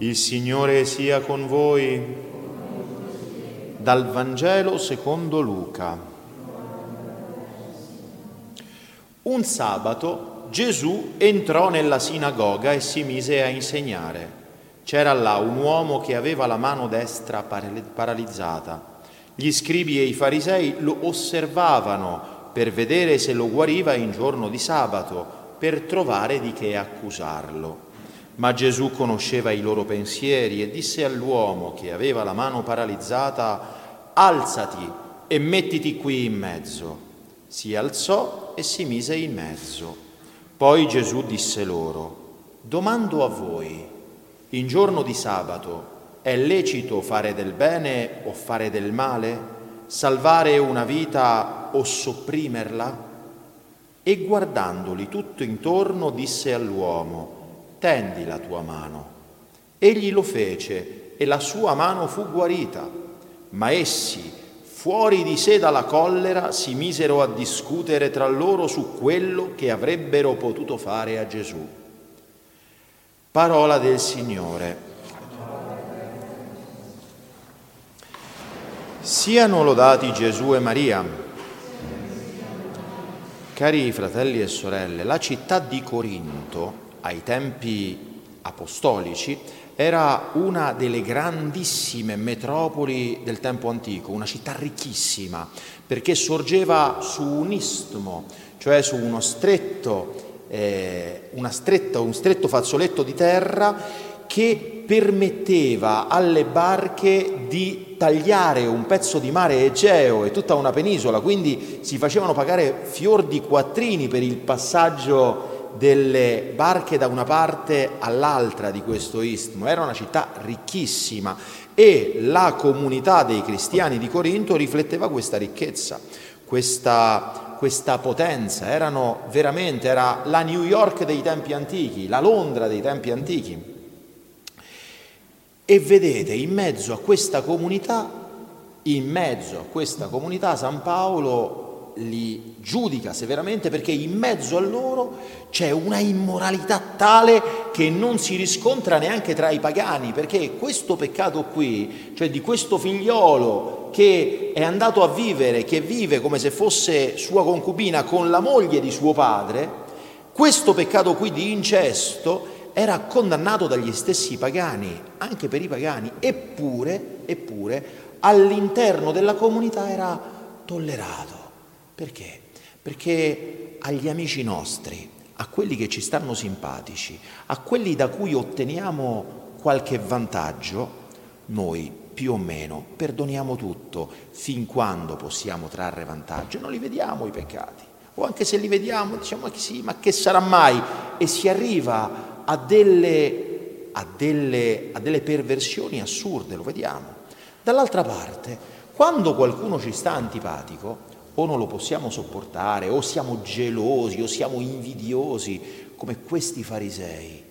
Il Signore sia con voi. Dal Vangelo secondo Luca. Un sabato Gesù entrò nella sinagoga e si mise a insegnare. C'era là un uomo che aveva la mano destra paralizzata. Gli scribi e i farisei lo osservavano per vedere se lo guariva in giorno di sabato, per trovare di che accusarlo. Ma Gesù conosceva i loro pensieri e disse all'uomo che aveva la mano paralizzata, alzati e mettiti qui in mezzo. Si alzò e si mise in mezzo. Poi Gesù disse loro, domando a voi, in giorno di sabato è lecito fare del bene o fare del male? salvare una vita o sopprimerla? E guardandoli tutto intorno disse all'uomo, tendi la tua mano. Egli lo fece e la sua mano fu guarita, ma essi, fuori di sé dalla collera, si misero a discutere tra loro su quello che avrebbero potuto fare a Gesù. Parola del Signore. Siano lodati Gesù e Maria. Cari fratelli e sorelle, la città di Corinto ai tempi apostolici era una delle grandissime metropoli del tempo antico, una città ricchissima, perché sorgeva su un istmo, cioè su uno stretto, eh, stretta, un stretto fazzoletto di terra che permetteva alle barche di tagliare un pezzo di mare Egeo e tutta una penisola, quindi si facevano pagare fior di quattrini per il passaggio delle barche da una parte all'altra di questo istmo. Era una città ricchissima e la comunità dei cristiani di Corinto rifletteva questa ricchezza, questa, questa potenza. Erano veramente, era la New York dei tempi antichi, la Londra dei tempi antichi. E vedete, in mezzo a questa comunità, in mezzo a questa comunità San Paolo li giudica severamente perché in mezzo a loro c'è una immoralità tale che non si riscontra neanche tra i pagani, perché questo peccato qui, cioè di questo figliolo che è andato a vivere, che vive come se fosse sua concubina con la moglie di suo padre, questo peccato qui di incesto era condannato dagli stessi pagani, anche per i pagani, eppure, eppure all'interno della comunità era tollerato. Perché? Perché agli amici nostri, a quelli che ci stanno simpatici, a quelli da cui otteniamo qualche vantaggio, noi più o meno perdoniamo tutto fin quando possiamo trarre vantaggio, non li vediamo i peccati. O anche se li vediamo diciamo ma sì, ma che sarà mai? E si arriva a delle, a delle, a delle perversioni assurde, lo vediamo. Dall'altra parte, quando qualcuno ci sta antipatico, o non lo possiamo sopportare, o siamo gelosi, o siamo invidiosi, come questi farisei,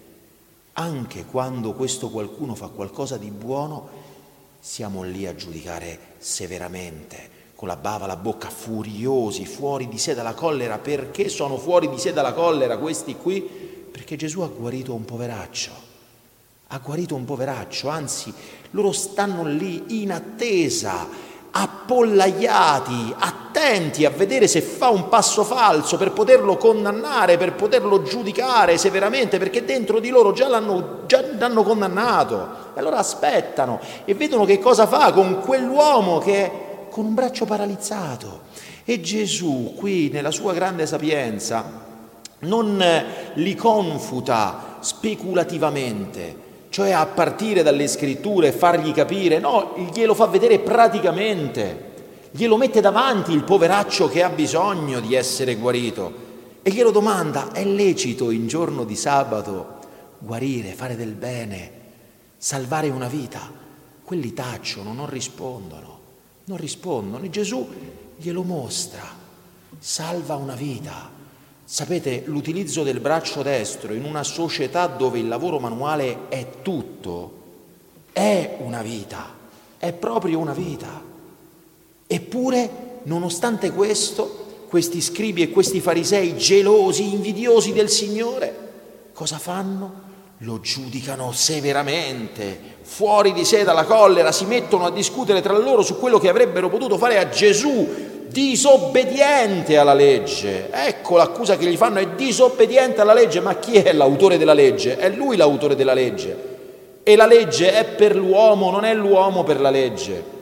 anche quando questo qualcuno fa qualcosa di buono, siamo lì a giudicare severamente, con la bava alla bocca, furiosi, fuori di sé dalla collera. Perché sono fuori di sé dalla collera questi qui? Perché Gesù ha guarito un poveraccio, ha guarito un poveraccio, anzi loro stanno lì in attesa, appollaiati, attenti a vedere se fa un passo falso per poterlo condannare, per poterlo giudicare severamente, perché dentro di loro già l'hanno, già l'hanno condannato. E allora aspettano e vedono che cosa fa con quell'uomo che è con un braccio paralizzato. E Gesù qui nella sua grande sapienza non li confuta speculativamente, cioè a partire dalle scritture e fargli capire, no, glielo fa vedere praticamente, glielo mette davanti il poveraccio che ha bisogno di essere guarito e glielo domanda, è lecito in giorno di sabato guarire, fare del bene, salvare una vita? Quelli tacciono, non rispondono, non rispondono e Gesù glielo mostra, salva una vita Sapete, l'utilizzo del braccio destro in una società dove il lavoro manuale è tutto, è una vita, è proprio una vita. Eppure, nonostante questo, questi scribi e questi farisei gelosi, invidiosi del Signore, cosa fanno? lo giudicano severamente, fuori di sé dalla collera, si mettono a discutere tra loro su quello che avrebbero potuto fare a Gesù, disobbediente alla legge. Ecco l'accusa che gli fanno, è disobbediente alla legge, ma chi è l'autore della legge? È lui l'autore della legge. E la legge è per l'uomo, non è l'uomo per la legge.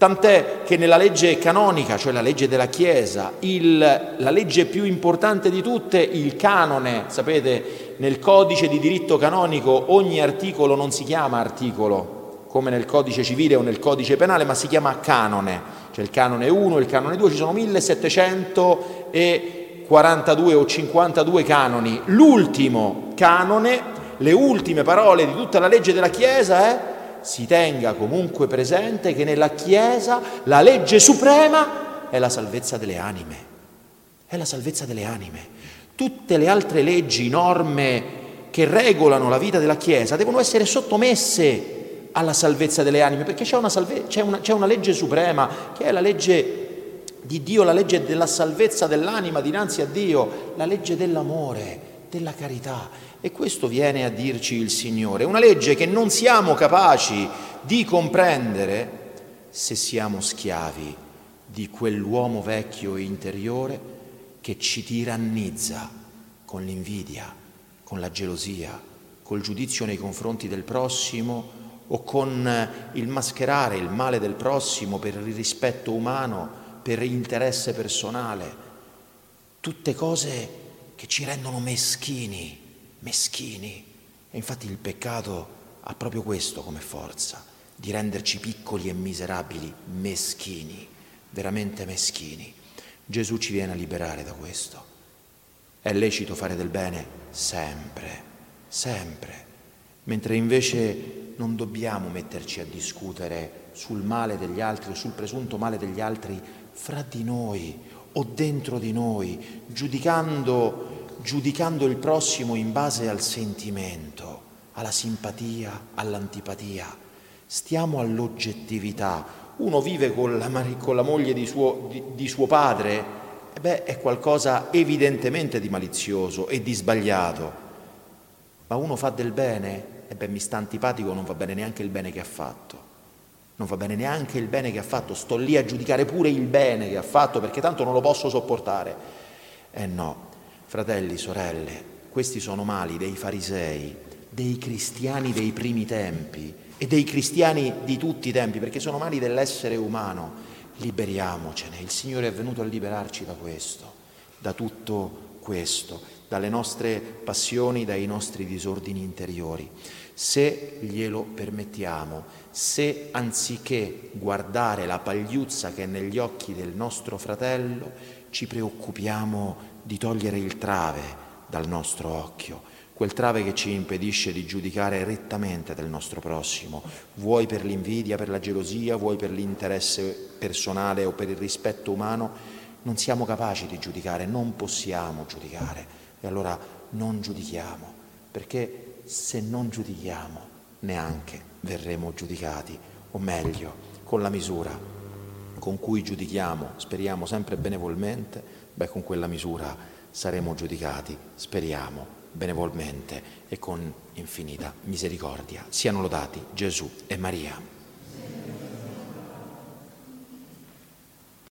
Tant'è che nella legge canonica, cioè la legge della Chiesa, il, la legge più importante di tutte, il canone, sapete, nel codice di diritto canonico ogni articolo non si chiama articolo, come nel codice civile o nel codice penale, ma si chiama canone. C'è il canone 1 e il canone 2, ci sono 1742 o 52 canoni. L'ultimo canone, le ultime parole di tutta la legge della Chiesa è si tenga comunque presente che nella Chiesa la legge suprema è la salvezza delle anime. È la salvezza delle anime. Tutte le altre leggi, norme che regolano la vita della Chiesa devono essere sottomesse alla salvezza delle anime, perché c'è una, salve- c'è una, c'è una legge suprema, che è la legge di Dio, la legge della salvezza dell'anima dinanzi a Dio, la legge dell'amore, della carità. E questo viene a dirci il Signore. Una legge che non siamo capaci di comprendere se siamo schiavi di quell'uomo vecchio e interiore che ci tirannizza con l'invidia, con la gelosia, col giudizio nei confronti del prossimo o con il mascherare il male del prossimo per il rispetto umano, per interesse personale. Tutte cose che ci rendono meschini meschini. E infatti il peccato ha proprio questo come forza, di renderci piccoli e miserabili, meschini, veramente meschini. Gesù ci viene a liberare da questo. È lecito fare del bene sempre, sempre, mentre invece non dobbiamo metterci a discutere sul male degli altri o sul presunto male degli altri fra di noi o dentro di noi, giudicando giudicando il prossimo in base al sentimento, alla simpatia, all'antipatia. Stiamo all'oggettività. Uno vive con la, con la moglie di suo, di, di suo padre, beh, è qualcosa evidentemente di malizioso e di sbagliato. Ma uno fa del bene, e beh, mi sta antipatico, non va bene neanche il bene che ha fatto. Non va bene neanche il bene che ha fatto, sto lì a giudicare pure il bene che ha fatto perché tanto non lo posso sopportare. Eh no, Fratelli, sorelle, questi sono mali dei farisei, dei cristiani dei primi tempi e dei cristiani di tutti i tempi, perché sono mali dell'essere umano. Liberiamocene, il Signore è venuto a liberarci da questo, da tutto questo, dalle nostre passioni, dai nostri disordini interiori. Se glielo permettiamo, se anziché guardare la pagliuzza che è negli occhi del nostro fratello, ci preoccupiamo di togliere il trave dal nostro occhio, quel trave che ci impedisce di giudicare rettamente del nostro prossimo, vuoi per l'invidia, per la gelosia, vuoi per l'interesse personale o per il rispetto umano, non siamo capaci di giudicare, non possiamo giudicare. E allora non giudichiamo, perché se non giudichiamo neanche verremo giudicati, o meglio, con la misura con cui giudichiamo, speriamo sempre benevolmente, beh con quella misura saremo giudicati, speriamo, benevolmente e con infinita misericordia. Siano lodati Gesù e Maria.